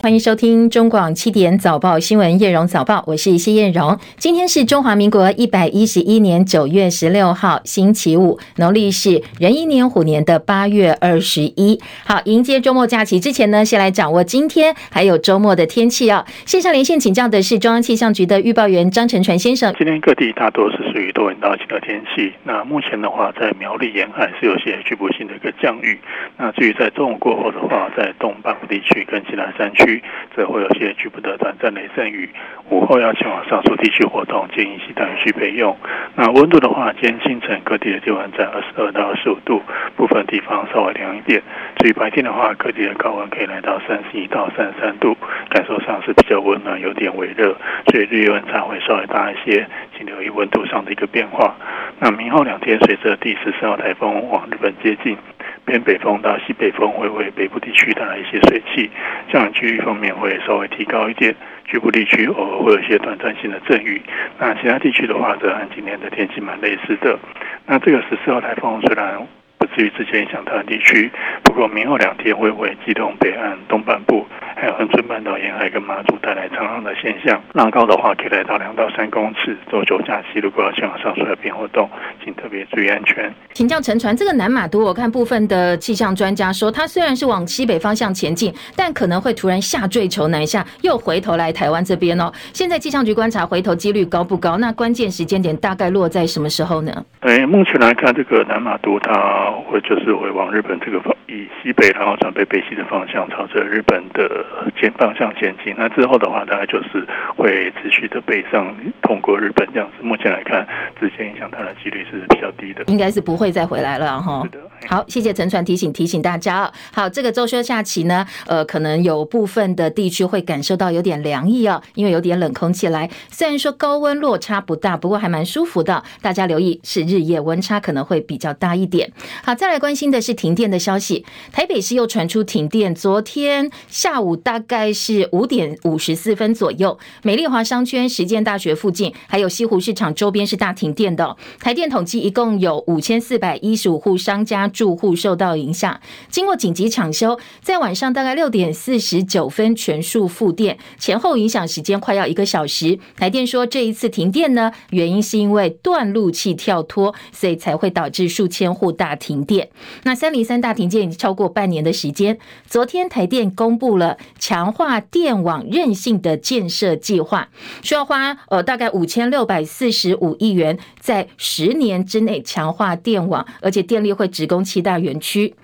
欢迎收听中广七点早报新闻，叶荣早报，我是谢艳荣。今天是中华民国一百一十一年九月十六号，星期五，农历是壬寅年虎年的八月二十一。好，迎接周末假期之前呢，先来掌握今天还有周末的天气哦。线上连线请教的是中央气象局的预报员张成传先生。今天各地大多是属于多云到晴的天气。那目前的话，在苗栗沿海是有些局部性的一个降雨。那至于在中午过后的话，在东半部地区跟其他山区。则会有些局部的短暂雷阵雨。午后要前往上述地区活动，建议携带雨具备用。那温度的话，今天清晨各地的气温在二十二到二十五度，部分地方稍微凉一点。至于白天的话，各地的高温可以来到三十一到三十三度，感受上是比较温暖，有点微热，所以日夜温差会稍微大一些，请留意温度上的一个变化。那明后两天，随着第十四号台风往日本接近。偏北风到西北风会为北部地区带来一些水汽，降雨区域方面会稍微提高一点，局部地区偶尔会有一些短暂性的阵雨。那其他地区的话，则和今天的天气蛮类似的。那这个十四号台风虽然不至于之前影响台湾地区，不过明后两天会为机动北岸东半部。还有恒春半岛沿海跟马祖带来长浪的现象，浪高的话可以来到两到三公尺。周九假期如果要前往上述海边活动，请特别注意安全。请教沉船，这个南马都，我看部分的气象专家说，它虽然是往西北方向前进，但可能会突然下坠球南下，又回头来台湾这边哦。现在气象局观察回头几率高不高？那关键时间点大概落在什么时候呢？哎，目前来看，这个南马都它会就是会往日本这个方以西北，然后转北北西的方向，朝着日本的。前方向前进，那之后的话，大概就是会持续的北上通过日本这样子。目前来看，直接影响它的几率是比较低的，应该是不会再回来了哈。好，谢谢陈传提醒提醒大家。好，这个周休假期呢，呃，可能有部分的地区会感受到有点凉意啊，因为有点冷空气来。虽然说高温落差不大，不过还蛮舒服的。大家留意是日夜温差可能会比较大一点。好，再来关心的是停电的消息，台北市又传出停电，昨天下午大概是五点五十四分左右，美丽华商圈、实践大学附近，还有西湖市场周边是大停电的。台电统计，一共有五千四百一十五户商家。住户受到影响，经过紧急抢修，在晚上大概六点四十九分全数复电，前后影响时间快要一个小时。台电说，这一次停电呢，原因是因为断路器跳脱，所以才会导致数千户大停电。那三零三大停电已经超过半年的时间。昨天台电公布了强化电网韧性的建设计划，需要花呃大概五千六百四十五亿元，在十年之内强化电网，而且电力会直供。七大园区。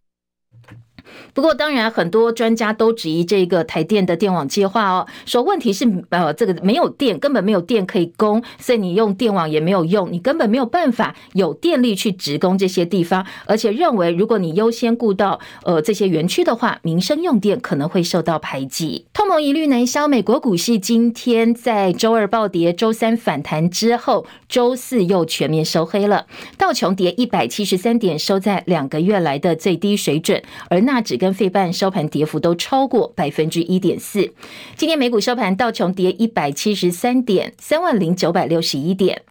不过，当然很多专家都质疑这个台电的电网计划哦，说问题是呃，这个没有电，根本没有电可以供，所以你用电网也没有用，你根本没有办法有电力去直供这些地方，而且认为如果你优先顾到呃这些园区的话，民生用电可能会受到排挤。通膨疑虑难消，美国股市今天在周二暴跌，周三反弹之后，周四又全面收黑了，道琼跌一百七十三点，收在两个月来的最低水准，而纳指跟费半收盘跌幅都超过百分之一点四。今天美股收盘，道琼跌一百七十三点，三万零九百六十一点。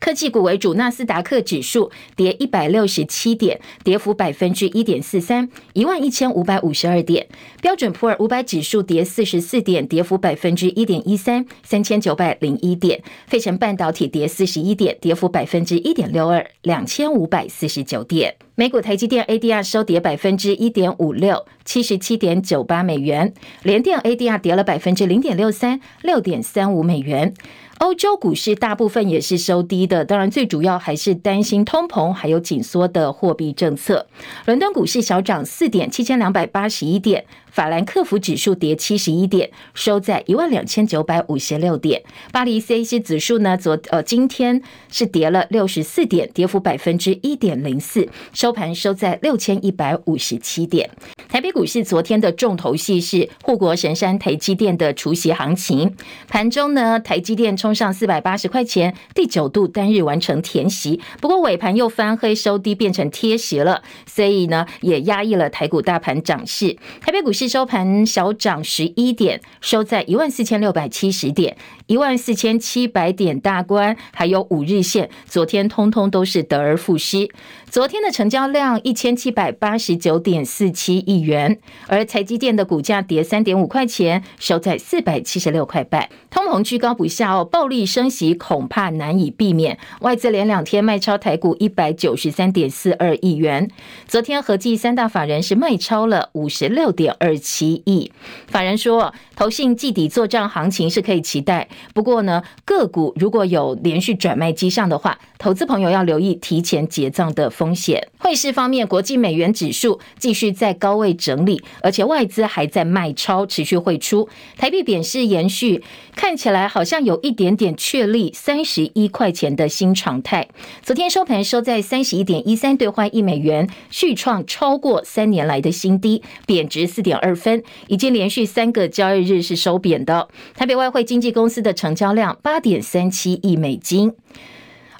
科技股为主，纳斯达克指数跌一百六十七点，跌幅百分之一点四三，一万一千五百五十二点。标准普尔五百指数跌四十四点，跌幅百分之一点一三，三千九百零一点。费城半导体跌四十一点，跌幅百分之一点六二，两千五百四十九点。美股台积电 ADR 收跌百分之一点五六，七十七点九八美元。联电 ADR 跌了百分之零点六三，六点三五美元。欧洲股市大部分也是收低的，当然最主要还是担心通膨，还有紧缩的货币政策。伦敦股市小涨四点，七千两百八十一点。法兰克福指数跌七十一点，收在一万两千九百五十六点。巴黎 CAC 指数呢，昨呃今天是跌了六十四点，跌幅百分之一点零四，收盘收在六千一百五十七点。台北股市昨天的重头戏是护国神山台积电的除息行情，盘中呢台积电冲上四百八十块钱，第九度单日完成填息，不过尾盘又翻黑收低，变成贴息了，所以呢也压抑了台股大盘涨势。台北股市。市收盘小涨十一点，收在一万四千六百七十点，一万四千七百点大关，还有五日线，昨天通通都是得而复失。昨天的成交量一千七百八十九点四七亿元，而台积电的股价跌三点五块钱，收在四百七十六块半。通膨居高不下哦，暴力升息恐怕难以避免。外资连两天卖超台股一百九十三点四二亿元，昨天合计三大法人是卖超了五十六点二七亿。法人说，投信季底作帐行情是可以期待，不过呢，个股如果有连续转卖迹象的话，投资朋友要留意提前结账的风险。汇市方面，国际美元指数继续在高位整理，而且外资还在卖超，持续汇出。台币贬势延续，看起来好像有一点点确立三十一块钱的新常态。昨天收盘收在三十一点一三兑换一美元，续创超过三年来的新低，贬值四点二分，已经连续三个交易日是收贬的。台北外汇经纪公司的成交量八点三七亿美金。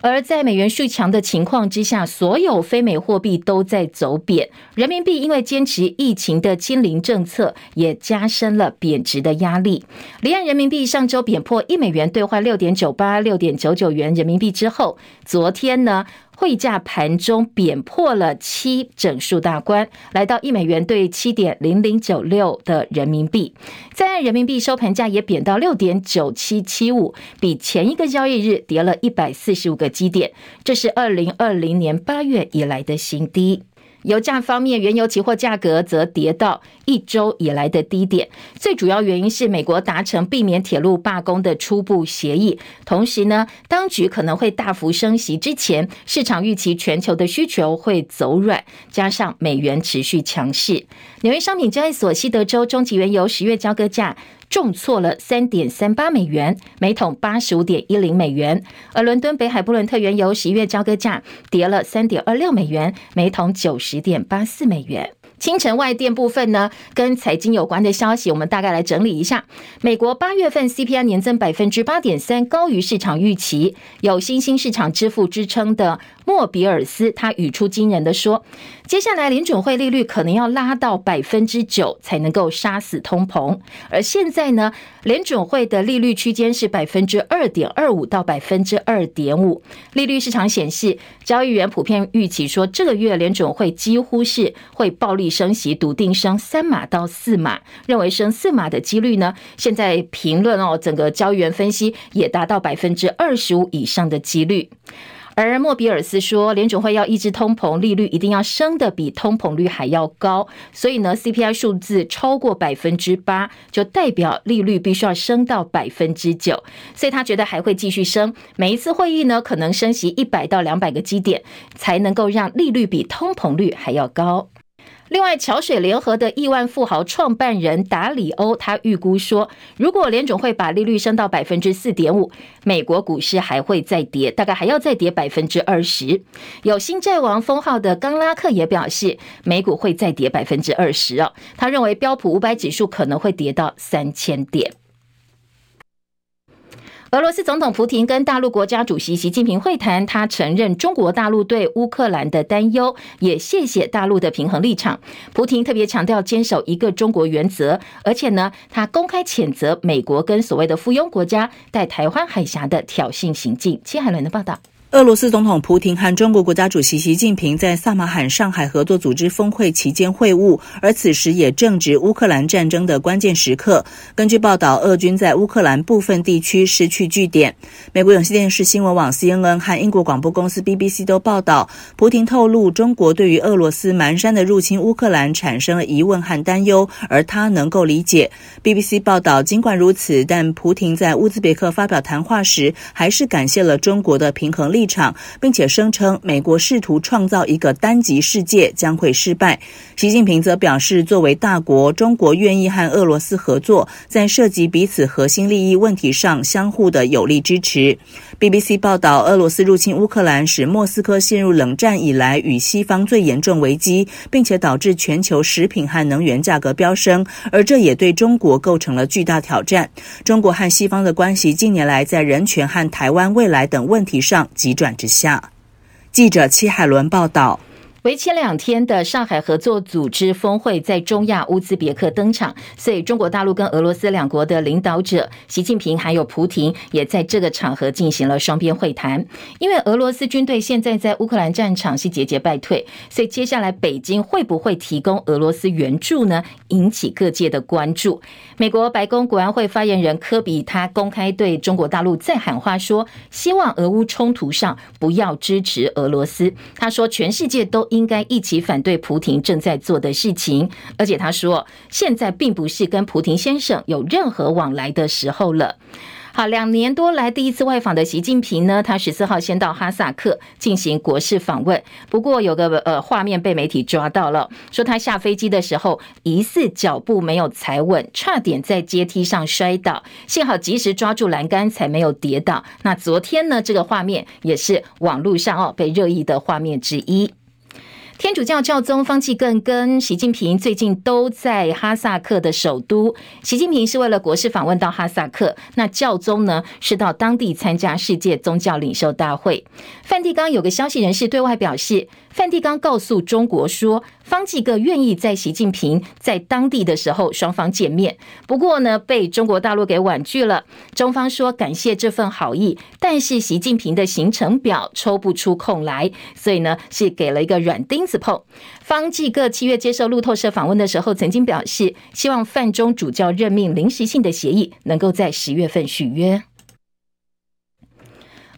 而在美元续强的情况之下，所有非美货币都在走贬，人民币因为坚持疫情的清零政策，也加深了贬值的压力。离岸人民币上周贬破一美元兑换六点九八、六点九九元人民币之后，昨天呢，汇价盘中贬破了七整数大关，来到一美元兑七点零零九六的人民币。在岸人民币收盘价也贬到六点九七七五，比前一个交易日跌了一百四十五个基点，这是二零二零年八月以来的新低。油价方面，原油期货价格则跌到一周以来的低点。最主要原因是美国达成避免铁路罢工的初步协议，同时呢，当局可能会大幅升息。之前市场预期全球的需求会走软，加上美元持续强势。纽约商品交易所西德州中级原油十月交割价。重挫了三点三八美元，每桶八十五点一零美元。而伦敦北海布伦特原油十一月交割价跌了三点二六美元，每桶九十点八四美元。清晨外电部分呢，跟财经有关的消息，我们大概来整理一下。美国八月份 CPI 年增百分之八点三，高于市场预期，有新兴市场支付支撑的莫比尔斯，他语出惊人的说，接下来联准会利率可能要拉到百分之九才能够杀死通膨，而现在呢，联准会的利率区间是百分之二点二五到百分之二点五。利率市场显示，交易员普遍预期说，这个月联准会几乎是会暴力升息，笃定升三码到四码，认为升四码的几率呢，现在评论哦，整个交易员分析也达到百分之二十五以上的几率。而莫比尔斯说，联准会要抑制通膨，利率一定要升的比通膨率还要高。所以呢，CPI 数字超过百分之八，就代表利率必须要升到百分之九。所以他觉得还会继续升，每一次会议呢，可能升息一百到两百个基点，才能够让利率比通膨率还要高。另外，桥水联合的亿万富豪创办人达里欧，他预估说，如果联总会把利率升到百分之四点五，美国股市还会再跌，大概还要再跌百分之二十。有新债王封号的冈拉克也表示，美股会再跌百分之二十哦。他认为标普五百指数可能会跌到三千点。俄罗斯总统普京跟大陆国家主席习近平会谈，他承认中国大陆对乌克兰的担忧，也谢谢大陆的平衡立场。普京特别强调坚守一个中国原则，而且呢，他公开谴责美国跟所谓的附庸国家在台湾海峡的挑衅行径。切海伦的报道。俄罗斯总统普京和中国国家主席习近平在萨马罕上海合作组织峰会期间会晤，而此时也正值乌克兰战争的关键时刻。根据报道，俄军在乌克兰部分地区失去据点。美国有线电视新闻网 CNN 和英国广播公司 BBC 都报道，普亭透露，中国对于俄罗斯蛮山的入侵乌克兰产生了疑问和担忧，而他能够理解。BBC 报道，尽管如此，但普廷在乌兹别克发表谈话时，还是感谢了中国的平衡力。立场，并且声称美国试图创造一个单极世界将会失败。习近平则表示，作为大国，中国愿意和俄罗斯合作，在涉及彼此核心利益问题上相互的有力支持。BBC 报道，俄罗斯入侵乌克兰使莫斯科陷入冷战以来与西方最严重危机，并且导致全球食品和能源价格飙升，而这也对中国构成了巨大挑战。中国和西方的关系近年来在人权和台湾未来等问题上急转直下。记者戚海伦报道。为期两天的上海合作组织峰会在中亚乌兹别克登场，所以中国大陆跟俄罗斯两国的领导者习近平还有普亭也在这个场合进行了双边会谈。因为俄罗斯军队现在在乌克兰战场是节节败退，所以接下来北京会不会提供俄罗斯援助呢？引起各界的关注。美国白宫国安会发言人科比他公开对中国大陆再喊话说，希望俄乌冲突上不要支持俄罗斯。他说，全世界都。应该一起反对普廷正在做的事情，而且他说，现在并不是跟普廷先生有任何往来的时候了。好，两年多来第一次外访的习近平呢，他十四号先到哈萨克进行国事访问。不过有个呃画面被媒体抓到了，说他下飞机的时候疑似脚步没有踩稳，差点在阶梯上摔倒，幸好及时抓住栏杆才没有跌倒。那昨天呢，这个画面也是网络上哦被热议的画面之一。天主教教宗方济各跟习近平最近都在哈萨克的首都。习近平是为了国事访问到哈萨克，那教宗呢是到当地参加世界宗教领袖大会。梵蒂冈有个消息人士对外表示，梵蒂冈告诉中国说，方济各愿意在习近平在当地的时候双方见面，不过呢被中国大陆给婉拒了。中方说感谢这份好意，但是习近平的行程表抽不出空来，所以呢是给了一个软钉子碰。方济各七月接受路透社访问的时候，曾经表示希望梵中主教任命临时性的协议能够在十月份续约。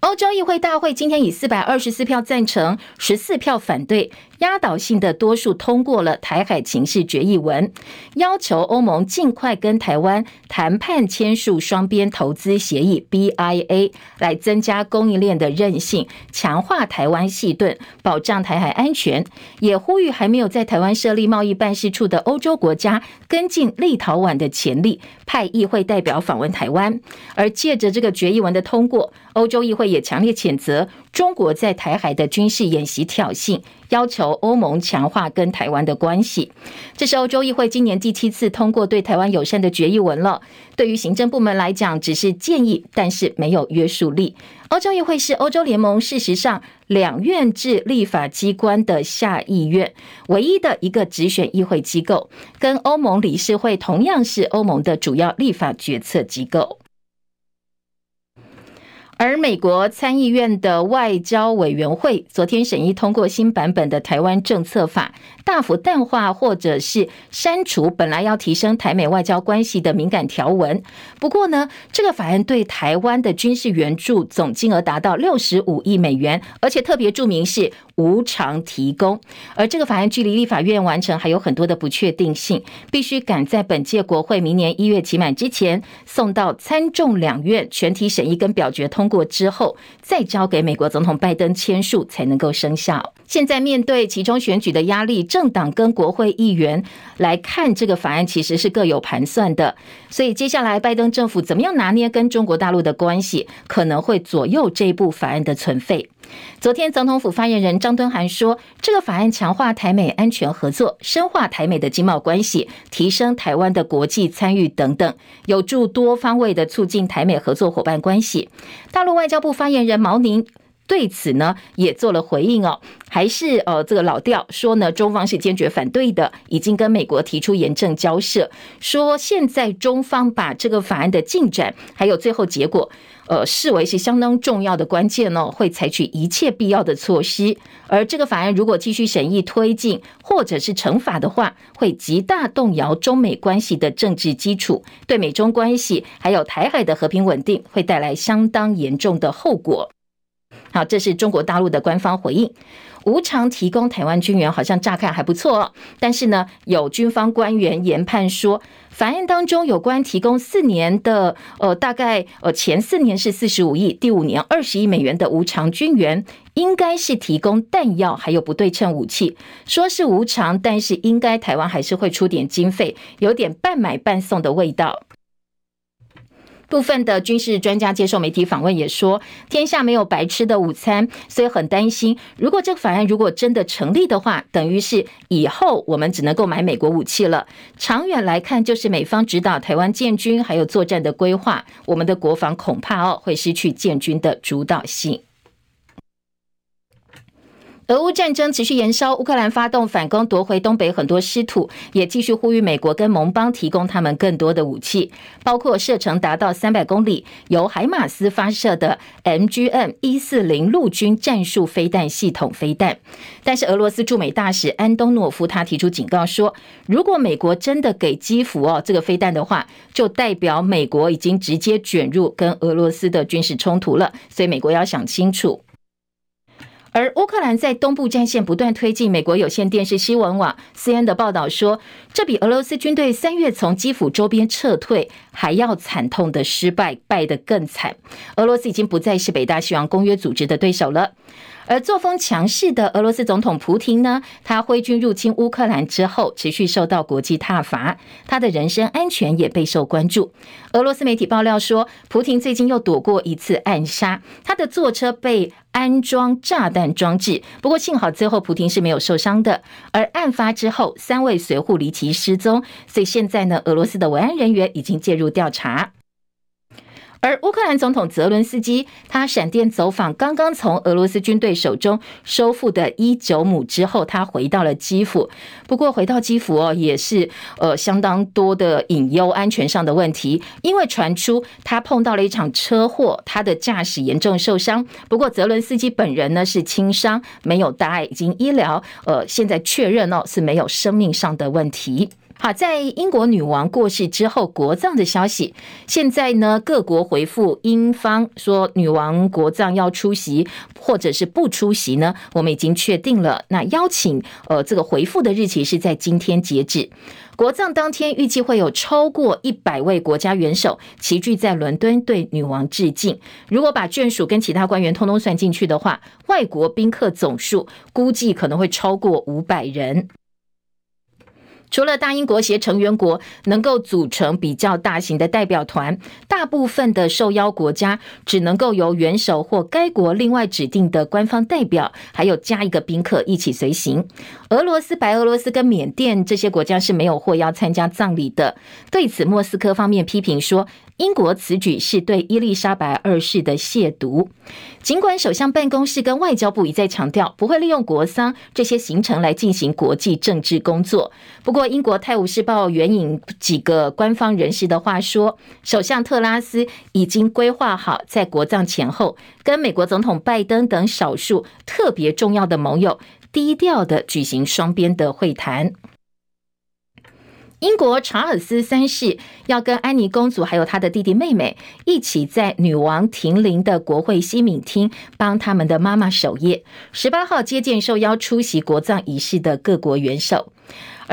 欧洲议会大会今天以四百二十四票赞成、十四票反对，压倒性的多数通过了台海情势决议文，要求欧盟尽快跟台湾谈判签署双边投资协议 BIA，来增加供应链的韧性，强化台湾系盾，保障台海安全。也呼吁还没有在台湾设立贸易办事处的欧洲国家跟进立陶宛的潜力，派议会代表访问台湾。而借着这个决议文的通过，欧洲议会也强烈谴责中国在台海的军事演习挑衅。要求欧盟强化跟台湾的关系，这是欧洲议会今年第七次通过对台湾友善的决议文了。对于行政部门来讲，只是建议，但是没有约束力。欧洲议会是欧洲联盟事实上两院制立法机关的下议院，唯一的一个直选议会机构，跟欧盟理事会同样是欧盟的主要立法决策机构。而美国参议院的外交委员会昨天审议通过新版本的台湾政策法，大幅淡化或者是删除本来要提升台美外交关系的敏感条文。不过呢，这个法案对台湾的军事援助总金额达到六十五亿美元，而且特别注明是无偿提供。而这个法案距离立法院完成还有很多的不确定性，必须赶在本届国会明年一月期满之前送到参众两院全体审议跟表决通过。之后，再交给美国总统拜登签署才能够生效。现在面对其中选举的压力，政党跟国会议员来看这个法案，其实是各有盘算的。所以接下来拜登政府怎么样拿捏跟中国大陆的关系，可能会左右这部法案的存废。昨天，总统府发言人张敦涵说，这个法案强化台美安全合作，深化台美的经贸关系，提升台湾的国际参与等等，有助多方位的促进台美合作伙伴关系。大陆外交部发言人毛宁对此呢也做了回应哦，还是呃这个老调，说呢中方是坚决反对的，已经跟美国提出严正交涉，说现在中方把这个法案的进展还有最后结果。呃，视为是相当重要的关键呢，会采取一切必要的措施。而这个法案如果继续审议推进，或者是惩罚的话，会极大动摇中美关系的政治基础，对美中关系还有台海的和平稳定会带来相当严重的后果。好，这是中国大陆的官方回应。无偿提供台湾军援，好像乍看还不错哦。但是呢，有军方官员研判说，法案当中有关提供四年的，呃，大概呃前四年是四十五亿，第五年二十亿美元的无偿军援，应该是提供弹药还有不对称武器。说是无偿，但是应该台湾还是会出点经费，有点半买半送的味道。部分的军事专家接受媒体访问也说，天下没有白吃的午餐，所以很担心，如果这个法案如果真的成立的话，等于是以后我们只能够买美国武器了。长远来看，就是美方指导台湾建军还有作战的规划，我们的国防恐怕哦会失去建军的主导性。俄乌战争持续延烧，乌克兰发动反攻，夺回东北很多失土，也继续呼吁美国跟盟邦提供他们更多的武器，包括射程达到三百公里、由海马斯发射的 MGM 一四零陆军战术飞弹系统飞弹。但是，俄罗斯驻美大使安东诺夫他提出警告说，如果美国真的给基辅哦这个飞弹的话，就代表美国已经直接卷入跟俄罗斯的军事冲突了，所以美国要想清楚。而乌克兰在东部战线不断推进，美国有线电视新闻网 CNN 的报道说，这比俄罗斯军队三月从基辅周边撤退还要惨痛的失败，败得更惨。俄罗斯已经不再是北大西洋公约组织的对手了。而作风强势的俄罗斯总统普京呢，他挥军入侵乌克兰之后，持续受到国际挞伐，他的人身安全也备受关注。俄罗斯媒体爆料说，普京最近又躲过一次暗杀，他的座车被安装炸弹装置，不过幸好最后普京是没有受伤的。而案发之后，三位随扈离奇失踪，所以现在呢，俄罗斯的维安人员已经介入调查。而乌克兰总统泽伦斯基，他闪电走访刚刚从俄罗斯军队手中收复的伊久姆之后，他回到了基辅。不过回到基辅哦，也是呃相当多的隐忧，安全上的问题，因为传出他碰到了一场车祸，他的驾驶严重受伤。不过泽伦斯基本人呢是轻伤，没有大碍，已经医疗，呃，现在确认哦是没有生命上的问题。好，在英国女王过世之后，国葬的消息，现在呢，各国回复英方说，女王国葬要出席或者是不出席呢？我们已经确定了。那邀请呃，这个回复的日期是在今天截止。国葬当天预计会有超过一百位国家元首齐聚在伦敦对女王致敬。如果把眷属跟其他官员通通算进去的话，外国宾客总数估计可能会超过五百人。除了大英国协成员国能够组成比较大型的代表团，大部分的受邀国家只能够由元首或该国另外指定的官方代表，还有加一个宾客一起随行。俄罗斯、白俄罗斯跟缅甸这些国家是没有获邀参加葬礼的。对此，莫斯科方面批评说，英国此举是对伊丽莎白二世的亵渎。尽管首相办公室跟外交部一再强调不会利用国丧这些行程来进行国际政治工作，不过英国《泰晤士报》援引几个官方人士的话说，首相特拉斯已经规划好在国葬前后跟美国总统拜登等少数特别重要的盟友低调的举行双边的会谈。英国查尔斯三世要跟安妮公主还有她的弟弟妹妹一起在女王停灵的国会西敏厅帮他们的妈妈守夜。十八号接见受邀出席国葬仪式的各国元首。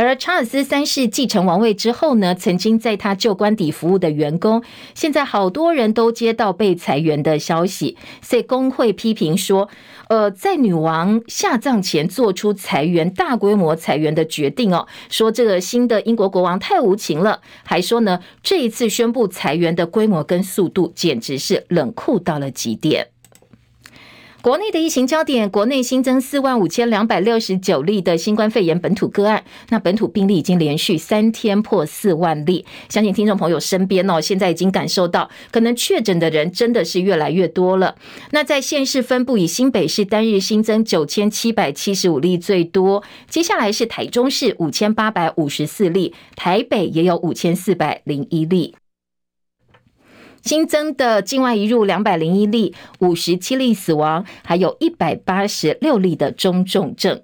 而查尔斯三世继承王位之后呢，曾经在他旧官邸服务的员工，现在好多人都接到被裁员的消息，所以工会批评说，呃，在女王下葬前做出裁员、大规模裁员的决定哦，说这个新的英国国王太无情了，还说呢，这一次宣布裁员的规模跟速度简直是冷酷到了极点。国内的疫情焦点，国内新增四万五千两百六十九例的新冠肺炎本土个案，那本土病例已经连续三天破四万例。相信听众朋友身边哦，现在已经感受到，可能确诊的人真的是越来越多了。那在县市分布，以新北市单日新增九千七百七十五例最多，接下来是台中市五千八百五十四例，台北也有五千四百零一例。新增的境外移入两百零一例，五十七例死亡，还有一百八十六例的中重症。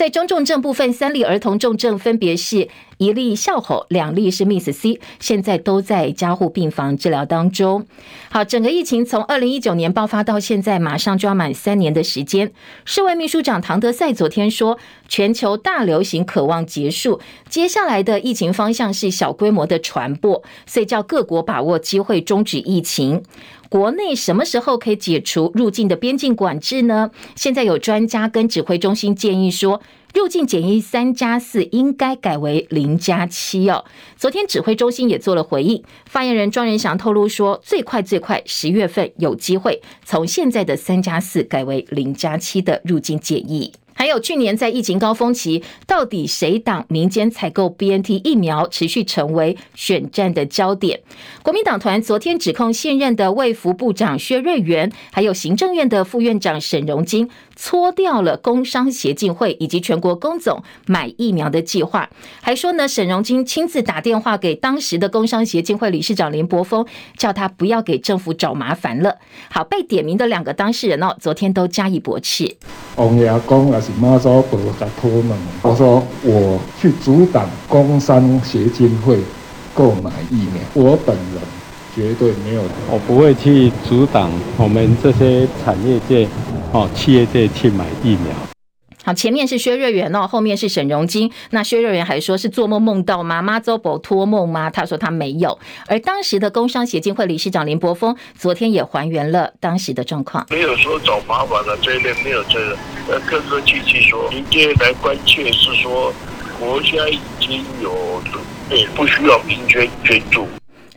在中重症部分，三例儿童重症分别是一例笑吼，两例是 Miss C，现在都在加护病房治疗当中。好，整个疫情从二零一九年爆发到现在，马上就要满三年的时间。世卫秘书长唐德赛昨天说，全球大流行渴望结束，接下来的疫情方向是小规模的传播，所以叫各国把握机会终止疫情。国内什么时候可以解除入境的边境管制呢？现在有专家跟指挥中心建议说，入境检疫三加四应该改为零加七哦。昨天指挥中心也做了回应，发言人庄人祥透露说，最快最快十月份有机会从现在的三加四改为零加七的入境检疫。还有去年在疫情高峰期，到底谁挡民间采购 BNT 疫苗持续成为选战的焦点。国民党团昨天指控现任的卫福部长薛瑞元，还有行政院的副院长沈荣金。搓掉了工商协进会以及全国工总买疫苗的计划，还说呢，沈荣金亲自打电话给当时的工商协进会理事长林柏峰，叫他不要给政府找麻烦了。好，被点名的两个当事人哦，昨天都加以驳斥。王爷公还是妈祖婆在托梦，我说我去阻挡工商协进会购买疫苗，我本人。绝对没有，我不会去阻挡我们这些产业界、哦企业界去买疫苗。好，前面是薛瑞元哦，后面是沈荣金。那薛瑞元还说是做梦梦到吗？妈祖婆托梦吗？他说他没有。而当时的工商协进会理事长林柏峰昨天也还原了当时的状况，没有说找麻烦的这一类，没有这个。呃，客客气气说，民间来关切是说国家已经有准备，不需要民间捐助。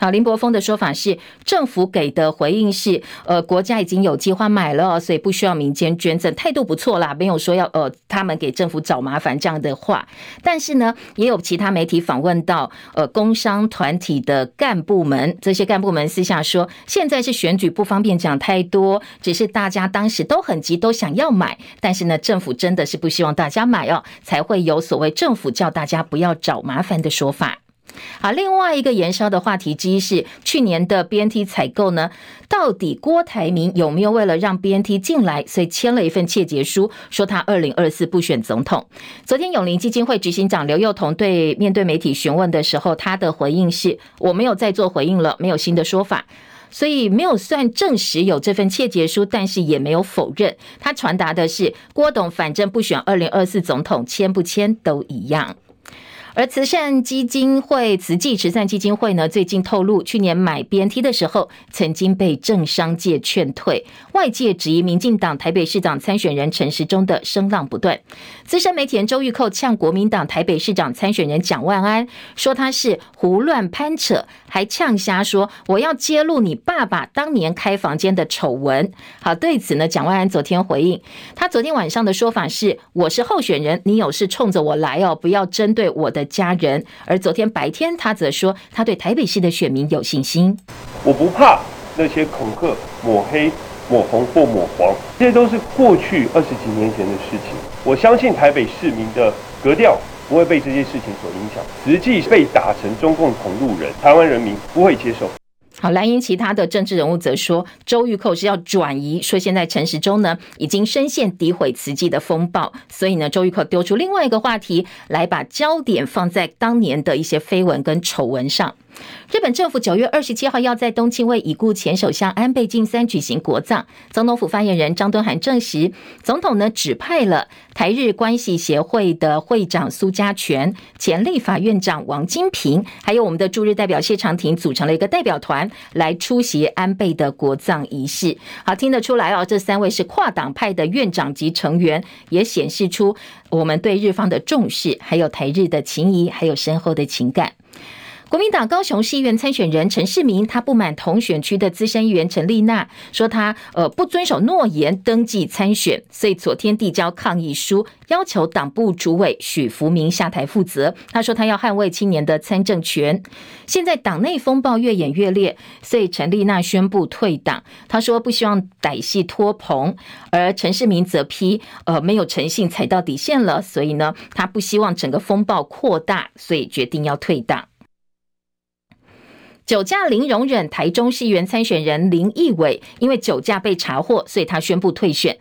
好，林柏峰的说法是，政府给的回应是，呃，国家已经有计划买了，所以不需要民间捐赠，态度不错啦，没有说要呃他们给政府找麻烦这样的话。但是呢，也有其他媒体访问到，呃，工商团体的干部们，这些干部们私下说，现在是选举，不方便讲太多，只是大家当时都很急，都想要买，但是呢，政府真的是不希望大家买哦，才会有所谓政府叫大家不要找麻烦的说法。好，另外一个延烧的话题之一是去年的 BNT 采购呢，到底郭台铭有没有为了让 BNT 进来，所以签了一份切结书，说他二零二四不选总统。昨天永龄基金会执行长刘幼彤对面对媒体询问的时候，他的回应是：我没有再做回应了，没有新的说法，所以没有算证实有这份切结书，但是也没有否认。他传达的是郭董反正不选二零二四总统，签不签都一样。而慈善基金会慈济慈善基金会呢，最近透露，去年买 BNT 的时候，曾经被政商界劝退，外界质疑民进党台北市长参选人陈时中的声浪不断。资深媒体人周玉蔻呛国民党台北市长参选人蒋万安，说他是胡乱攀扯，还呛瞎说我要揭露你爸爸当年开房间的丑闻。好，对此呢，蒋万安昨天回应，他昨天晚上的说法是：我是候选人，你有事冲着我来哦，不要针对我的。家人，而昨天白天，他则说他对台北市的选民有信心。我不怕那些恐吓、抹黑、抹红或抹黄，这些都是过去二十几年前的事情。我相信台北市民的格调不会被这些事情所影响。实际被打成中共同路人，台湾人民不会接受。好，蓝营其他的政治人物则说，周玉蔻是要转移，说现在陈时中呢已经深陷诋毁慈济的风暴，所以呢，周玉蔻丢出另外一个话题来把焦点放在当年的一些绯闻跟丑闻上。日本政府九月二十七号要在东京为已故前首相安倍晋三举行国葬。总统府发言人张敦涵证实，总统呢指派了台日关系协会的会长苏家全、前立法院长王金平，还有我们的驻日代表谢长廷，组成了一个代表团来出席安倍的国葬仪式。好，听得出来哦，这三位是跨党派的院长级成员，也显示出我们对日方的重视，还有台日的情谊，还有深厚的情感。国民党高雄市议员参选人陈世明，他不满同选区的资深议员陈丽娜，说他呃不遵守诺言登记参选，所以昨天递交抗议书，要求党部主委许福明下台负责。他说他要捍卫青年的参政权。现在党内风暴越演越烈，所以陈丽娜宣布退党。他说不希望歹戏拖棚，而陈世明则批呃没有诚信，踩到底线了，所以呢他不希望整个风暴扩大，所以决定要退党。酒驾零容忍，台中市议员参选人林义伟因为酒驾被查获，所以他宣布退选，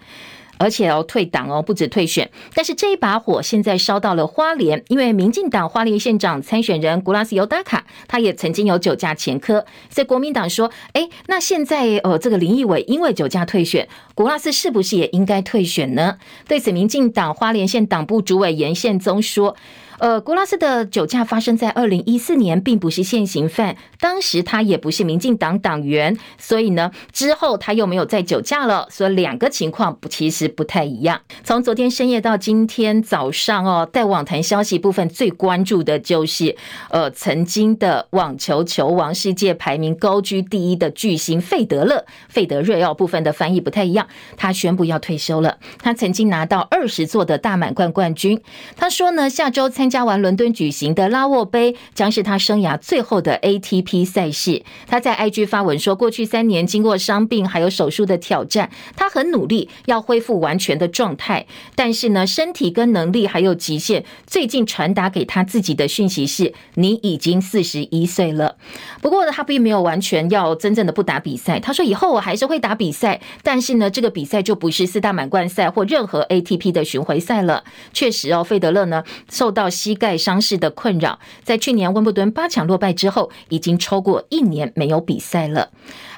而且要退党哦，不止退选。但是这一把火现在烧到了花莲，因为民进党花莲县长参选人古拉斯尤达卡，他也曾经有酒驾前科，所以国民党说，哎，那现在呃这个林义伟因为酒驾退选，古拉斯是不是也应该退选呢？对此，民进党花莲县党部主委严宪宗说。呃，古拉斯的酒驾发生在二零一四年，并不是现行犯，当时他也不是民进党党员，所以呢，之后他又没有再酒驾了，所以两个情况不其实不太一样。从昨天深夜到今天早上哦，在网坛消息部分最关注的就是，呃，曾经的网球球王、世界排名高居第一的巨星费德勒，费德瑞奥部分的翻译不太一样，他宣布要退休了。他曾经拿到二十座的大满贯冠军，他说呢，下周参加完伦敦举行的拉沃杯将是他生涯最后的 ATP 赛事。他在 IG 发文说，过去三年经过伤病还有手术的挑战，他很努力要恢复完全的状态，但是呢，身体跟能力还有极限。最近传达给他自己的讯息是：你已经四十一岁了。不过呢，他并没有完全要真正的不打比赛。他说以后我还是会打比赛，但是呢，这个比赛就不是四大满贯赛或任何 ATP 的巡回赛了。确实哦，费德勒呢受到膝盖伤势的困扰，在去年温布顿八强落败之后，已经超过一年没有比赛了。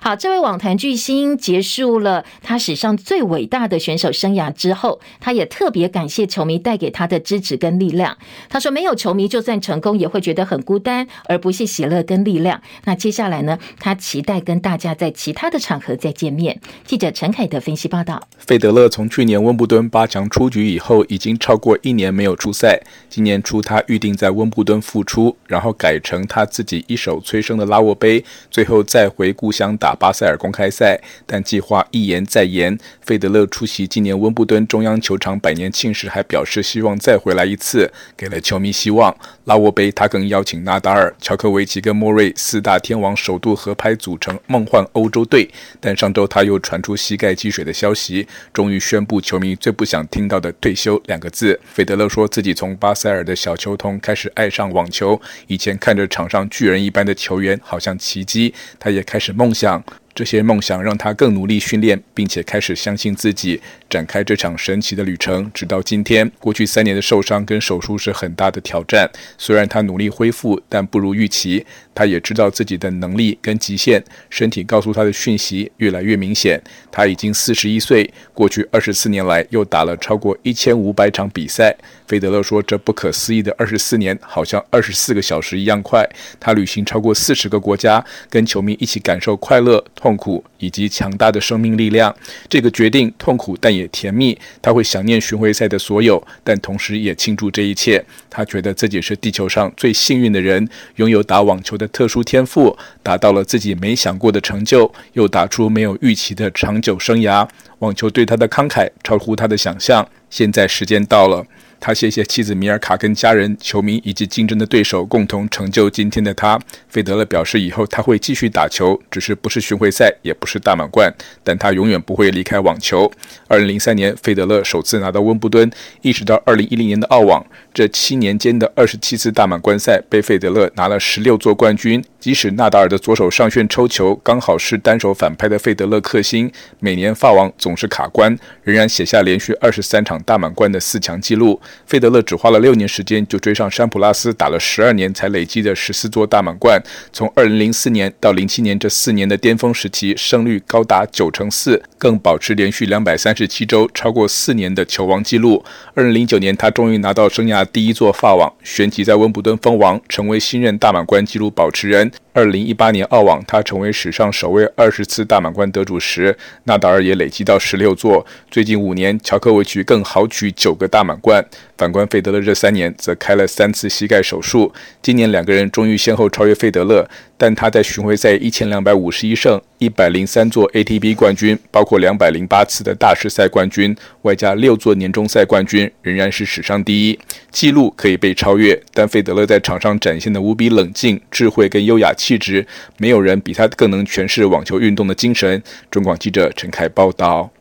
好，这位网坛巨星结束了他史上最伟大的选手生涯之后，他也特别感谢球迷带给他的支持跟力量。他说：“没有球迷，就算成功也会觉得很孤单，而不是喜乐跟力量。”那接下来呢？他期待跟大家在其他的场合再见面。记者陈凯的分析报道：费德勒从去年温布顿八强出局以后，已经超过一年没有出赛。今年初他预定在温布顿复出，然后改成他自己一手催生的拉沃杯，最后再回故乡打。巴塞尔公开赛，但计划一延再延。费德勒出席今年温布顿中央球场百年庆时，还表示希望再回来一次，给了球迷希望。拉沃杯，他更邀请纳达尔、乔科维奇跟莫瑞四大天王首度合拍组成梦幻欧洲队。但上周他又传出膝盖积水的消息，终于宣布球迷最不想听到的退休两个字。费德勒说自己从巴塞尔的小球童开始爱上网球，以前看着场上巨人一般的球员，好像奇迹，他也开始梦想。这些梦想让他更努力训练，并且开始相信自己，展开这场神奇的旅程。直到今天，过去三年的受伤跟手术是很大的挑战。虽然他努力恢复，但不如预期。他也知道自己的能力跟极限，身体告诉他的讯息越来越明显。他已经四十一岁，过去二十四年来又打了超过一千五百场比赛。费德勒说：“这不可思议的二十四年，好像二十四个小时一样快。”他旅行超过四十个国家，跟球迷一起感受快乐、痛苦以及强大的生命力量。这个决定痛苦，但也甜蜜。他会想念巡回赛的所有，但同时也庆祝这一切。他觉得自己是地球上最幸运的人，拥有打网球的特殊天赋，达到了自己没想过的成就，又打出没有预期的长久生涯。网球对他的慷慨超乎他的想象。现在时间到了。他谢谢妻子米尔卡跟家人、球迷以及竞争的对手，共同成就今天的他。费德勒表示，以后他会继续打球，只是不是巡回赛，也不是大满贯，但他永远不会离开网球。二零零三年，费德勒首次拿到温布敦，一直到二零一零年的澳网，这七年间的二十七次大满贯赛，被费德勒拿了十六座冠军。即使纳达尔的左手上旋抽球刚好是单手反拍的费德勒克星，每年法网总是卡关，仍然写下连续二十三场大满贯的四强纪录。费德勒只花了六年时间就追上山普拉斯，打了十二年才累积的十四座大满贯。从二零零四年到零七年这四年的巅峰时期，胜率高达九成四，更保持连续两百三十七周超过四年的球王纪录。二零零九年，他终于拿到生涯第一座法网，旋即在温布顿封王，成为新任大满贯纪录保持人。二零一八年澳网，他成为史上首位二十次大满贯得主时，纳达尔也累积到十六座。最近五年，乔科维奇更豪取九个大满贯。反观费德勒这三年，则开了三次膝盖手术。今年两个人终于先后超越费德勒，但他在巡回赛一千两百五十一胜，一百零三座 ATP 冠军，包括两百零八次的大师赛冠军，外加六座年终赛冠军，仍然是史上第一。记录可以被超越，但费德勒在场上展现的无比冷静、智慧跟优雅气质，没有人比他更能诠释网球运动的精神。中广记者陈凯报道。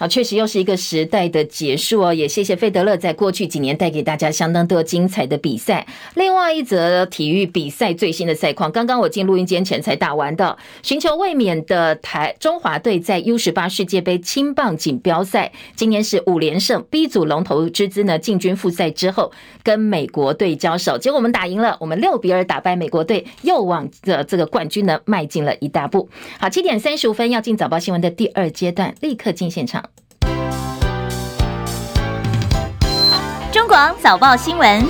好，确实又是一个时代的结束哦。也谢谢费德勒在过去几年带给大家相当多精彩的比赛。另外一则体育比赛最新的赛况，刚刚我进录音间前才打完的，寻求卫冕的台中华队在 U 十八世界杯青棒锦标赛，今年是五连胜，B 组龙头之资呢进军复赛之后，跟美国队交手，结果我们打赢了，我们六比二打败美国队，又往这这个冠军呢迈进了一大步。好，七点三十五分要进早报新闻的第二阶段，立刻进现场。广早报新闻。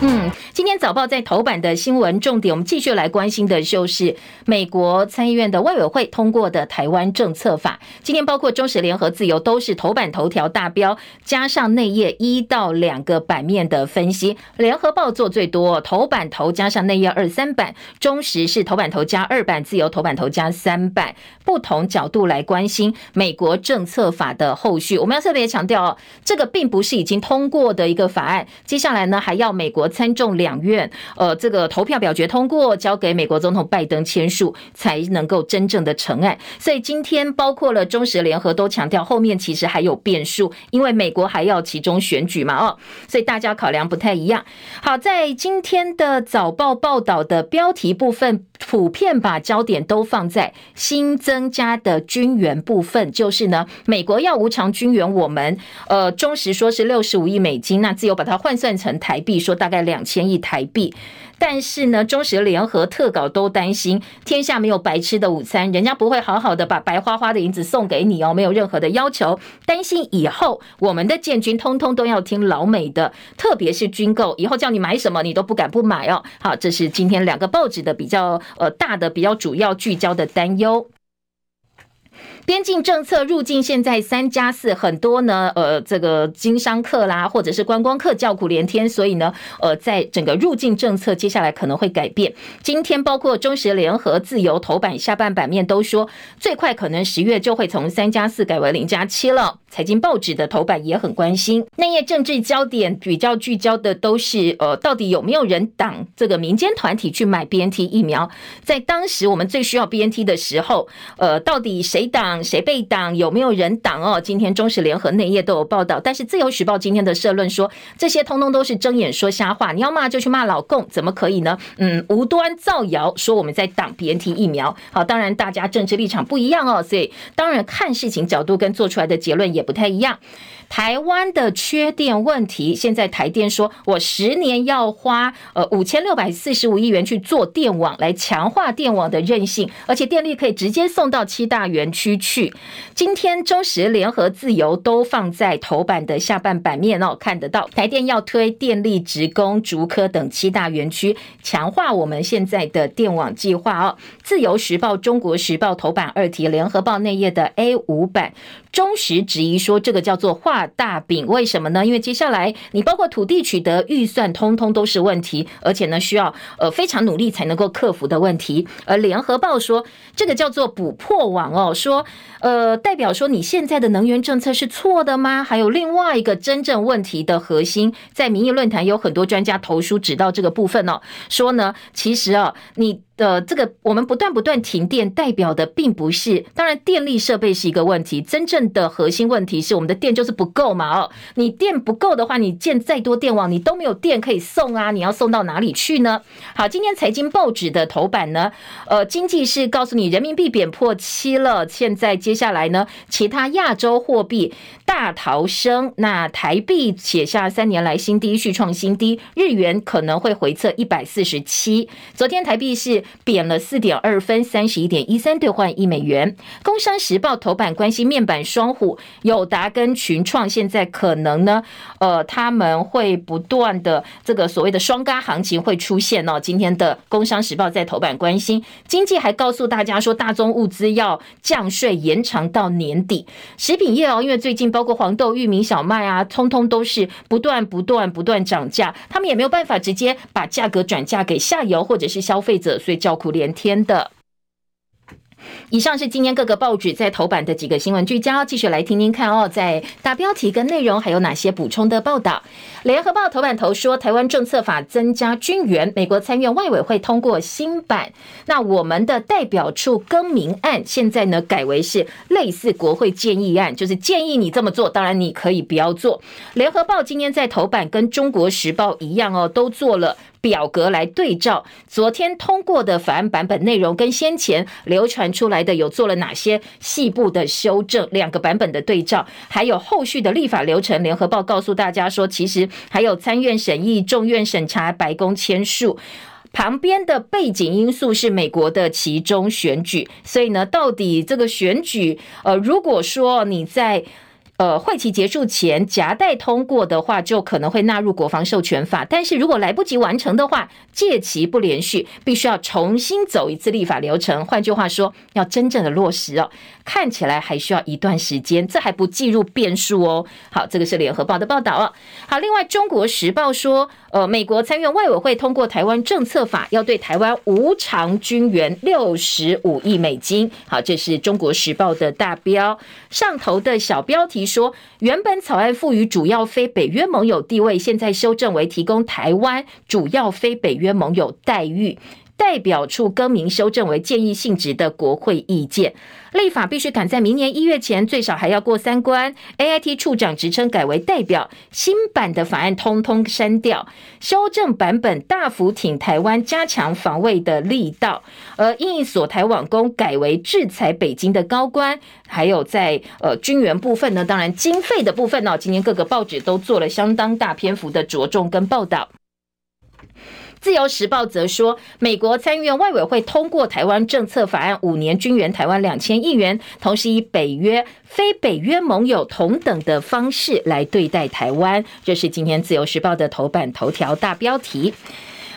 嗯今天早报在头版的新闻重点，我们继续来关心的就是美国参议院的外委会通过的台湾政策法。今天包括中时、联合、自由都是头版头条大标，加上内页一到两个版面的分析。联合报做最多，头版头加上内页二三版，中时是头版头加二版，自由头版头加三版，不同角度来关心美国政策法的后续。我们要特别强调哦，这个并不是已经通过的一个法案，接下来呢还要美国。参众联两院，呃，这个投票表决通过，交给美国总统拜登签署，才能够真正的成案。所以今天包括了中时联合都强调，后面其实还有变数，因为美国还要其中选举嘛，哦，所以大家考量不太一样。好，在今天的早报报道的标题部分，普遍把焦点都放在新增加的军援部分，就是呢，美国要无偿军援我们，呃，中时说是六十五亿美金，那自由把它换算成台币，说大概。两千亿台币，但是呢，中时联合特稿都担心，天下没有白吃的午餐，人家不会好好的把白花花的银子送给你哦，没有任何的要求，担心以后我们的建军通通都要听老美的，特别是军购，以后叫你买什么你都不敢不买哦。好，这是今天两个报纸的比较呃大的比较主要聚焦的担忧。边境政策入境现在三加四，很多呢，呃，这个经商客啦，或者是观光客叫苦连天，所以呢，呃，在整个入境政策接下来可能会改变。今天包括中时联合、自由头版下半版面都说，最快可能十月就会从三加四改为零加七了。财经报纸的头版也很关心，内页政治焦点比较聚焦的都是，呃，到底有没有人挡这个民间团体去买 BNT 疫苗？在当时我们最需要 BNT 的时候，呃，到底谁挡？谁被挡？有没有人挡？哦，今天中时联合内页都有报道，但是自由时报今天的社论说，这些通通都是睁眼说瞎话。你要骂就去骂老共，怎么可以呢？嗯，无端造谣说我们在挡 BNT 疫苗。好，当然大家政治立场不一样哦，所以当然看事情角度跟做出来的结论也不太一样。台湾的缺电问题，现在台电说，我十年要花呃五千六百四十五亿元去做电网，来强化电网的韧性，而且电力可以直接送到七大园区去。今天中时联合自由都放在头版的下半版面哦，看得到台电要推电力职工竹科等七大园区，强化我们现在的电网计划哦。自由时报、中国时报头版二题，联合报内页的 A 五版。中时质疑说，这个叫做画大饼，为什么呢？因为接下来你包括土地取得预算，通通都是问题，而且呢需要呃非常努力才能够克服的问题。而联合报说，这个叫做补破网哦，说呃代表说你现在的能源政策是错的吗？还有另外一个真正问题的核心，在民意论坛有很多专家投书指到这个部分哦，说呢其实啊你。的这个，我们不断不断停电，代表的并不是，当然电力设备是一个问题，真正的核心问题是我们的电就是不够嘛哦，你电不够的话，你建再多电网，你都没有电可以送啊，你要送到哪里去呢？好，今天财经报纸的头版呢，呃，经济是告诉你人民币贬破七了，现在接下来呢，其他亚洲货币大逃生，那台币写下三年来新低，续创新低，日元可能会回测一百四十七，昨天台币是。贬了四点二分，三十一点一三兑换一美元。工商时报头版关心面板双虎，友达跟群创现在可能呢，呃，他们会不断的这个所谓的双轧行情会出现哦。今天的工商时报在头版关心经济，还告诉大家说大宗物资要降税，延长到年底。食品业哦，因为最近包括黄豆、玉米、小麦啊，通通都是不断不断不断涨价，他们也没有办法直接把价格转嫁给下游或者是消费者，所以。叫苦连天的。以上是今天各个报纸在头版的几个新闻聚焦，继续来听听看哦，在大标题跟内容还有哪些补充的报道？联合报头版头说，台湾政策法增加军援，美国参院外委会通过新版，那我们的代表处更名案现在呢改为是类似国会建议案，就是建议你这么做，当然你可以不要做。联合报今天在头版跟中国时报一样哦，都做了。表格来对照昨天通过的法案版本内容，跟先前流传出来的有做了哪些细部的修正，两个版本的对照，还有后续的立法流程。联合报告诉大家说，其实还有参院审议、众院审查、白宫签署，旁边的背景因素是美国的其中选举。所以呢，到底这个选举，呃，如果说你在呃，会期结束前夹带通过的话，就可能会纳入国防授权法。但是如果来不及完成的话，届期不连续，必须要重新走一次立法流程。换句话说，要真正的落实哦，看起来还需要一段时间，这还不计入变数哦。好，这个是联合报的报道哦。好，另外中国时报说，呃，美国参院外委会通过台湾政策法，要对台湾无偿军援六十五亿美金。好，这是中国时报的大标上头的小标题。说原本草案赋予主要非北约盟友地位，现在修正为提供台湾主要非北约盟友待遇。代表处更名修正为建议性质的国会意见，立法必须赶在明年一月前，最少还要过三关。AIT 处长职称改为代表，新版的法案通通删掉，修正版本大幅挺台湾，加强防卫的力道。而因应锁台网攻改为制裁北京的高官，还有在呃军援部分呢，当然经费的部分呢，今天各个报纸都做了相当大篇幅的着重跟报道。自由时报则说，美国参议院外委会通过台湾政策法案，五年军援台湾两千亿元，同时以北约、非北约盟友同等的方式来对待台湾。这是今天自由时报的头版头条大标题。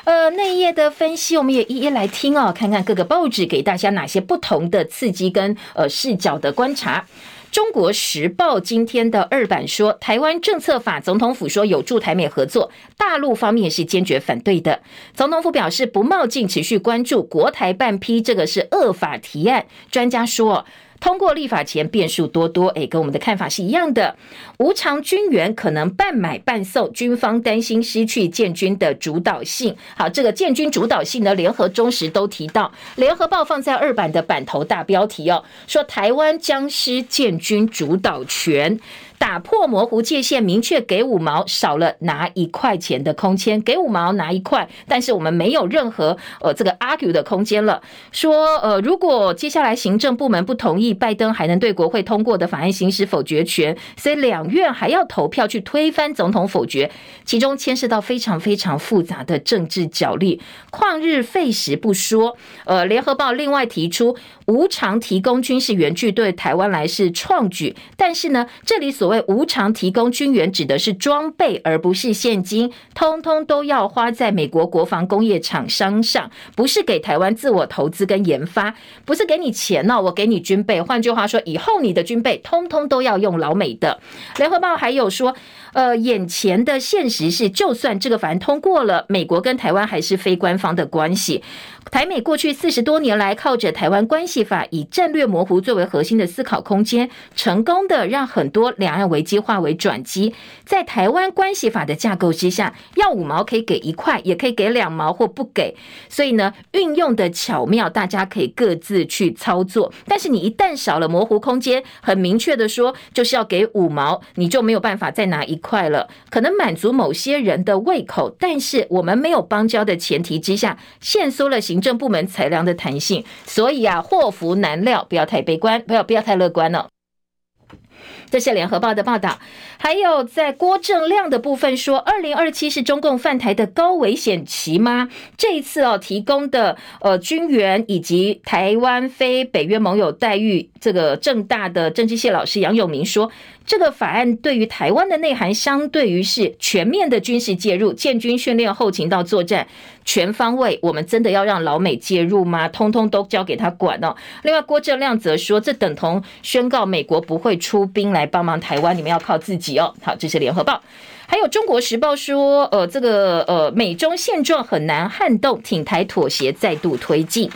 呃，内页的分析我们也一一来听哦，看看各个报纸给大家哪些不同的刺激跟呃视角的观察。中国时报今天的二版说，台湾政策法，总统府说有助台美合作，大陆方面是坚决反对的。总统府表示不冒进，持续关注国台办批这个是恶法提案，专家说。通过立法前变数多多，诶，跟我们的看法是一样的。无偿军援可能半买半送，军方担心失去建军的主导性。好，这个建军主导性呢，联合中时都提到，联合报放在二版的版头大标题哦，说台湾将失建军主导权。打破模糊界限，明确给五毛，少了拿一块钱的空间，给五毛拿一块，但是我们没有任何呃这个 argue 的空间了。说呃，如果接下来行政部门不同意，拜登还能对国会通过的法案行使否决权，所以两院还要投票去推翻总统否决，其中牵涉到非常非常复杂的政治角力。旷日费时不说，呃，联合报另外提出无偿提供军事援助对台湾来是创举，但是呢，这里所所谓无偿提供军援，指的是装备，而不是现金，通通都要花在美国国防工业厂商上，不是给台湾自我投资跟研发，不是给你钱哦，我给你军备。换句话说，以后你的军备通通都要用老美的。联合报还有说，呃，眼前的现实是，就算这个法案通过了，美国跟台湾还是非官方的关系。台美过去四十多年来，靠着台湾关系法以战略模糊作为核心的思考空间，成功的让很多两岸危机化为转机。在台湾关系法的架构之下，要五毛可以给一块，也可以给两毛或不给。所以呢，运用的巧妙，大家可以各自去操作。但是你一旦少了模糊空间，很明确的说，就是要给五毛，你就没有办法再拿一块了。可能满足某些人的胃口，但是我们没有邦交的前提之下，限缩了行。政部门裁量的弹性，所以啊，祸福难料，不要太悲观，不要不要太乐观了。这是联合报的报道，还有在郭正亮的部分说，二零二七是中共犯台的高危险期吗？这一次哦，提供的呃军援以及台湾非北约盟友待遇，这个政大的政治系老师杨永明说。这个法案对于台湾的内涵，相对于是全面的军事介入，建军训练、后勤到作战全方位。我们真的要让老美介入吗？通通都交给他管哦。另外，郭正亮则说，这等同宣告美国不会出兵来帮忙台湾，你们要靠自己哦。好，这是联合报，还有中国时报说，呃，这个呃，美中现状很难撼动，挺台妥协再度推进。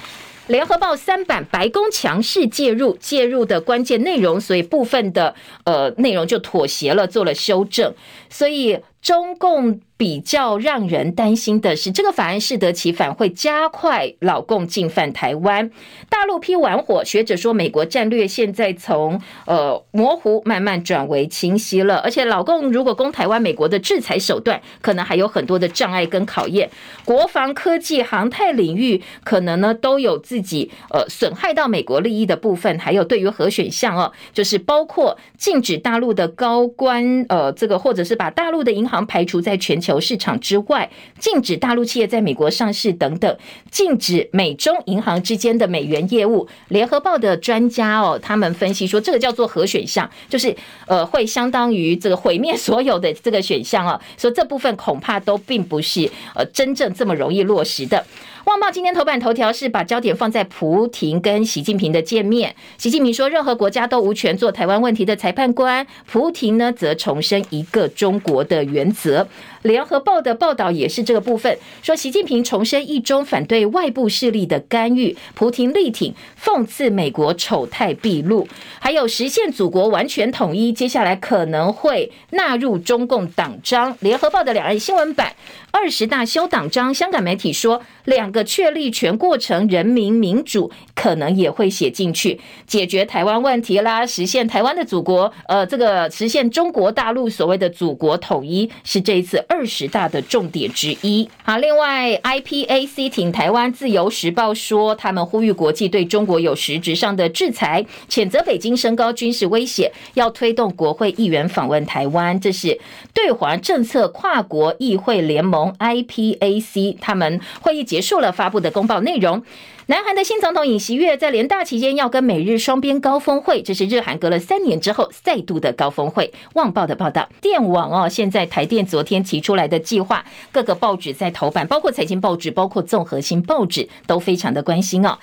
联合报三版，白宫强势介入，介入的关键内容，所以部分的呃内容就妥协了，做了修正，所以中共。比较让人担心的是，这个法案适得其反，会加快老共进犯台湾。大陆批玩火，学者说，美国战略现在从呃模糊慢慢转为清晰了。而且，老共如果攻台湾，美国的制裁手段可能还有很多的障碍跟考验。国防、科技、航太领域可能呢都有自己呃损害到美国利益的部分。还有对于核选项哦，就是包括禁止大陆的高官呃这个，或者是把大陆的银行。行排除在全球市场之外，禁止大陆企业在美国上市等等，禁止美中银行之间的美元业务。联合报的专家哦，他们分析说，这个叫做核选项，就是呃，会相当于这个毁灭所有的这个选项啊，说这部分恐怕都并不是呃真正这么容易落实的。《旺报》今天头版头条是把焦点放在蒲亭跟习近平的见面。习近平说，任何国家都无权做台湾问题的裁判官。蒲亭呢，则重申一个中国的原则。联合报的报道也是这个部分，说习近平重申一中，反对外部势力的干预。蒲亭力挺，讽刺美国丑态毕露，还有实现祖国完全统一，接下来可能会纳入中共党章。联合报的两岸新闻版。二十大修党章，香港媒体说，两个确立全过程人民民主可能也会写进去，解决台湾问题啦，实现台湾的祖国，呃，这个实现中国大陆所谓的祖国统一，是这一次二十大的重点之一。好，另外，IPAC 挺台湾，自由时报说，他们呼吁国际对中国有实质上的制裁，谴责北京升高军事威胁，要推动国会议员访问台湾，这是对华政策跨国议会联盟。IPAC 他们会议结束了，发布的公报内容。南韩的新总统尹锡悦在联大期间要跟美日双边高峰会，这是日韩隔了三年之后再度的高峰会。旺报的报道，电网哦，现在台电昨天提出来的计划，各个报纸在头版，包括财经报纸，包括综合性报纸都非常的关心哦。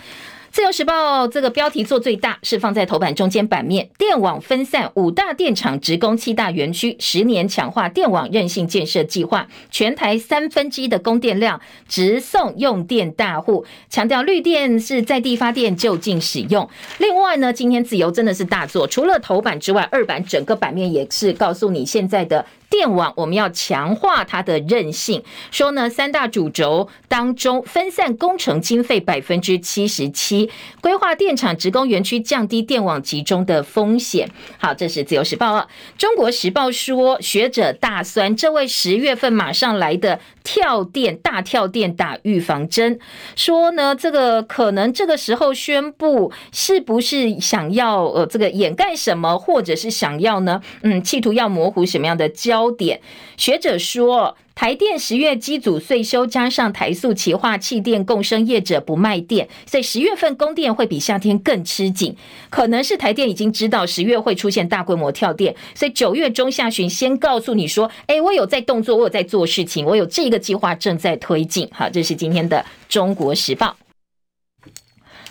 自由时报这个标题做最大，是放在头版中间版面。电网分散五大电厂，直攻七大园区，十年强化电网韧性建设计划，全台三分之一的供电量直送用电大户，强调绿电是在地发电就近使用。另外呢，今天自由真的是大作，除了头版之外，二版整个版面也是告诉你现在的。电网我们要强化它的韧性，说呢，三大主轴当中分散工程经费百分之七十七，规划电厂职工园区，降低电网集中的风险。好，这是自由时报啊。中国时报说，学者大酸，这位十月份马上来的跳电大跳电打预防针，说呢，这个可能这个时候宣布，是不是想要呃这个掩盖什么，或者是想要呢，嗯，企图要模糊什么样的交焦点，学者说，台电十月机组岁修，加上台塑企化气电共生业者不卖电，所以十月份供电会比夏天更吃紧。可能是台电已经知道十月会出现大规模跳电，所以九月中下旬先告诉你说：“哎，我有在动作，我有在做事情，我有这个计划正在推进。”好，这是今天的中国时报。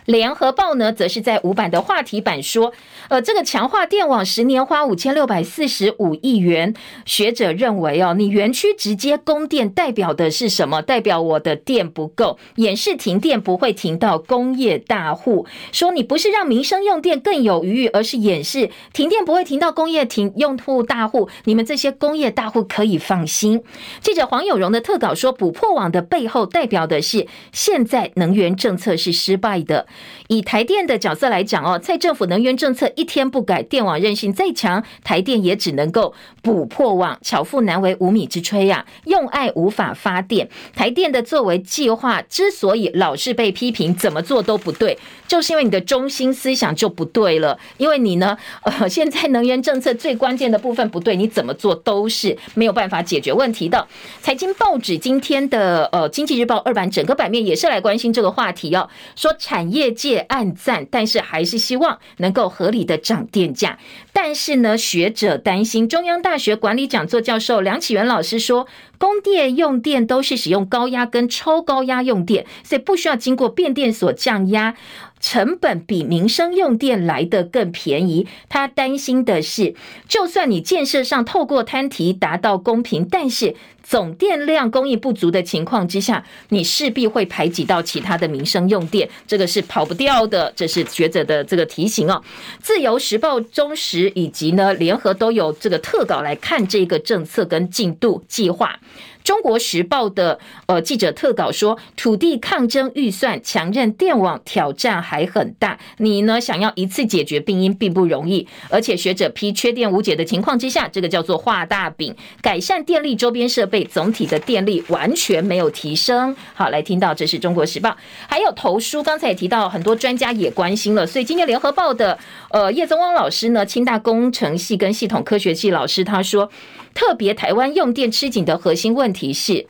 联合报呢，则是在五版的话题版说，呃，这个强化电网十年花五千六百四十五亿元。学者认为哦，你园区直接供电代表的是什么？代表我的电不够，演示停电不会停到工业大户。说你不是让民生用电更有余，而是演示停电不会停到工业停用户大户。你们这些工业大户可以放心。记者黄有荣的特稿说，补破网的背后代表的是现在能源政策是失败的。以台电的角色来讲哦，蔡政府能源政策一天不改，电网韧性再强，台电也只能够补破网，巧妇难为无米之炊呀，用爱无法发电。台电的作为计划之所以老是被批评，怎么做都不对，就是因为你的中心思想就不对了。因为你呢，呃，现在能源政策最关键的部分不对，你怎么做都是没有办法解决问题的。财经报纸今天的呃《经济日报》二版整个版面也是来关心这个话题哦，说产业。业界暗赞，但是还是希望能够合理的涨电价。但是呢，学者担心，中央大学管理讲座教授梁启源老师说，供电用电都是使用高压跟超高压用电，所以不需要经过变电所降压。成本比民生用电来得更便宜，他担心的是，就算你建设上透过摊提达到公平，但是总电量供应不足的情况之下，你势必会排挤到其他的民生用电，这个是跑不掉的。这是学者的这个提醒哦。自由时报、中时以及呢联合都有这个特稿来看这个政策跟进度计划。中国时报的呃记者特稿说，土地抗争预算强韧电网挑战还很大，你呢想要一次解决病因并不容易，而且学者批缺电无解的情况之下，这个叫做画大饼，改善电力周边设备，总体的电力完全没有提升。好，来听到这是中国时报，还有投书，刚才也提到很多专家也关心了，所以今天联合报的呃叶宗汪老师呢，清大工程系跟系统科学系老师他说。特别台湾用电吃紧的核心问题是。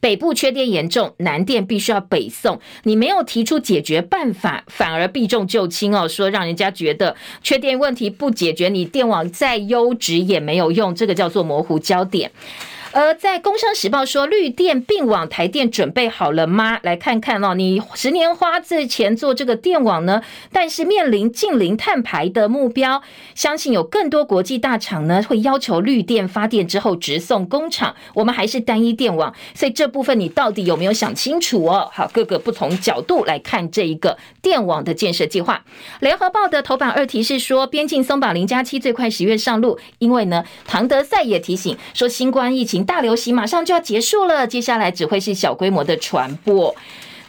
北部缺电严重，南电必须要北送。你没有提出解决办法，反而避重就轻哦，说让人家觉得缺电问题不解决，你电网再优质也没有用，这个叫做模糊焦点。而在《工商时报》说绿电并网，台电准备好了吗？来看看哦，你十年花这钱做这个电网呢，但是面临近零碳排的目标，相信有更多国际大厂呢会要求绿电发电之后直送工厂，我们还是单一电网，所以这部分你到底有没有想清楚哦？好，各个不同角度来看这一个电网的建设计划。联合报的头版二题是说，边境松绑零加七最快十月上路，因为呢，唐德赛也提醒说，新冠疫情。大流行马上就要结束了，接下来只会是小规模的传播。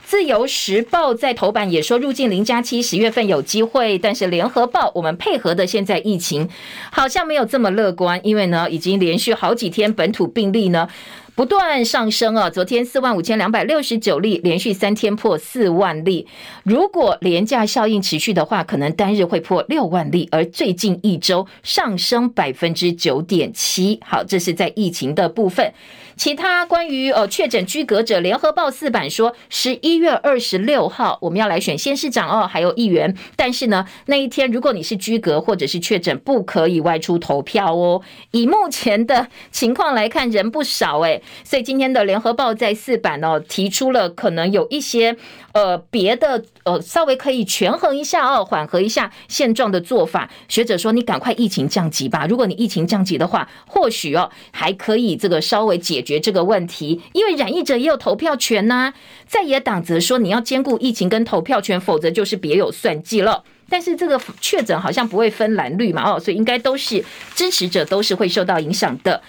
自由时报在头版也说入境零加七十月份有机会，但是联合报我们配合的现在疫情好像没有这么乐观，因为呢已经连续好几天本土病例呢。不断上升啊！昨天四万五千两百六十九例，连续三天破四万例。如果廉价效应持续的话，可能单日会破六万例。而最近一周上升百分之九点七。好，这是在疫情的部分。其他关于呃确诊居隔者，联合报四版说，十一月二十六号我们要来选县市长哦，还有议员。但是呢，那一天如果你是居隔或者是确诊，不可以外出投票哦。以目前的情况来看，人不少诶。所以今天的联合报在四版哦，提出了可能有一些呃别的呃稍微可以权衡一下哦，缓和一下现状的做法。学者说，你赶快疫情降级吧。如果你疫情降级的话，或许哦还可以这个稍微解决这个问题，因为染疫者也有投票权呐、啊。在野党则说，你要兼顾疫情跟投票权，否则就是别有算计了。但是这个确诊好像不会分蓝绿嘛哦，所以应该都是支持者都是会受到影响的。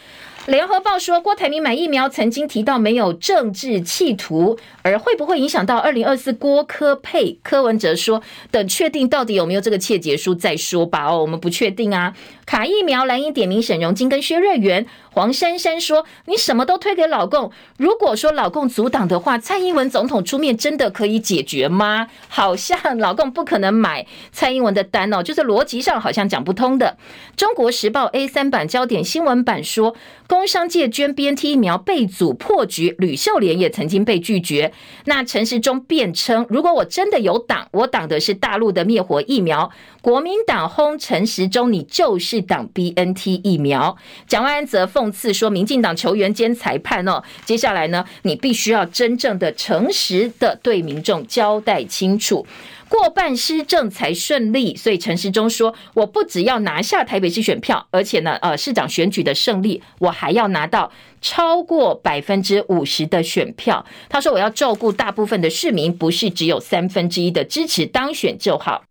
联合报说，郭台铭买疫苗曾经提到没有政治企图，而会不会影响到二零二四郭科配？柯文哲说，等确定到底有没有这个切结书再说吧。哦，我们不确定啊。卡疫苗，蓝营点名沈荣金跟薛瑞元。黄珊珊说：“你什么都推给老共，如果说老共阻挡的话，蔡英文总统出面真的可以解决吗？好像老共不可能买蔡英文的单哦，就是逻辑上好像讲不通的。”中国时报 A 三版焦点新闻版说，工商界捐 BNT 疫苗被阻破局，吕秀莲也曾经被拒绝。那陈时中辩称：“如果我真的有挡，我挡的是大陆的灭活疫苗。”国民党轰陈时中，你就是党 BNT 疫苗。蒋万安则讽刺说，民进党球员兼裁判哦，接下来呢，你必须要真正的诚实的对民众交代清楚，过半施政才顺利。所以陈时中说，我不只要拿下台北市选票，而且呢，呃，市长选举的胜利，我还要拿到超过百分之五十的选票。他说，我要照顾大部分的市民，不是只有三分之一的支持当选就好。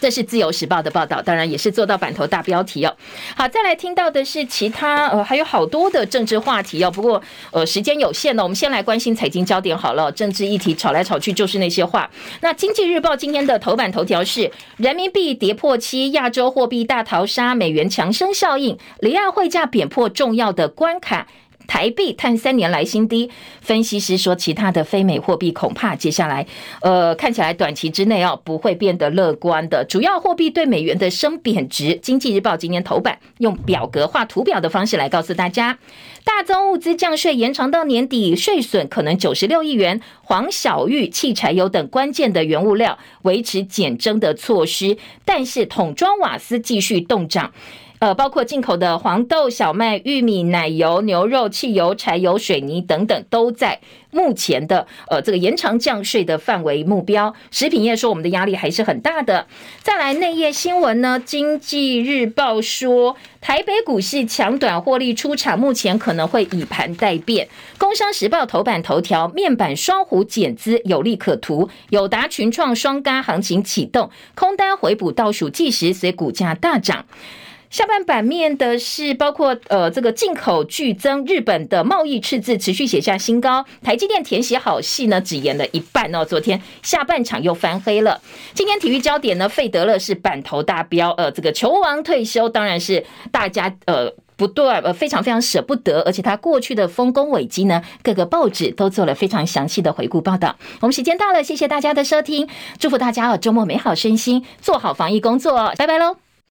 这是自由时报的报道，当然也是做到版头大标题哦。好，再来听到的是其他呃，还有好多的政治话题哦。不过呃，时间有限呢，我们先来关心财经焦点好了。政治议题吵来吵去就是那些话。那经济日报今天的头版头条是人民币跌破七，亚洲货币大逃杀，美元强升效应，离岸汇价贬破重要的关卡。台币探三年来新低，分析师说，其他的非美货币恐怕接下来，呃，看起来短期之内哦不会变得乐观的。主要货币对美元的升贬值，经济日报今天头版用表格化图表的方式来告诉大家，大宗物资降税延长到年底，税损可能九十六亿元。黄小玉、汽柴油等关键的原物料维持减征的措施，但是桶装瓦斯继续冻涨。呃，包括进口的黄豆、小麦、玉米、奶油、牛肉、汽油、柴油、水泥等等，都在目前的呃这个延长降税的范围目标。食品业说，我们的压力还是很大的。再来内页新闻呢，《经济日报》说，台北股市强短获利出场，目前可能会以盘待变。《工商时报》头版头条，面板双虎减资有利可图，友达、群创双轧行情启动，空单回补倒数计时，随股价大涨。下半版面的是包括呃这个进口剧增，日本的贸易赤字持续写下新高，台积电填写好戏呢只演了一半哦，昨天下半场又翻黑了。今天体育焦点呢，费德勒是版头大标，呃这个球王退休当然是大家呃不断呃非常非常舍不得，而且他过去的丰功伟绩呢，各个报纸都做了非常详细的回顾报道。我们时间到了，谢谢大家的收听，祝福大家哦周末美好身心，做好防疫工作，拜拜喽。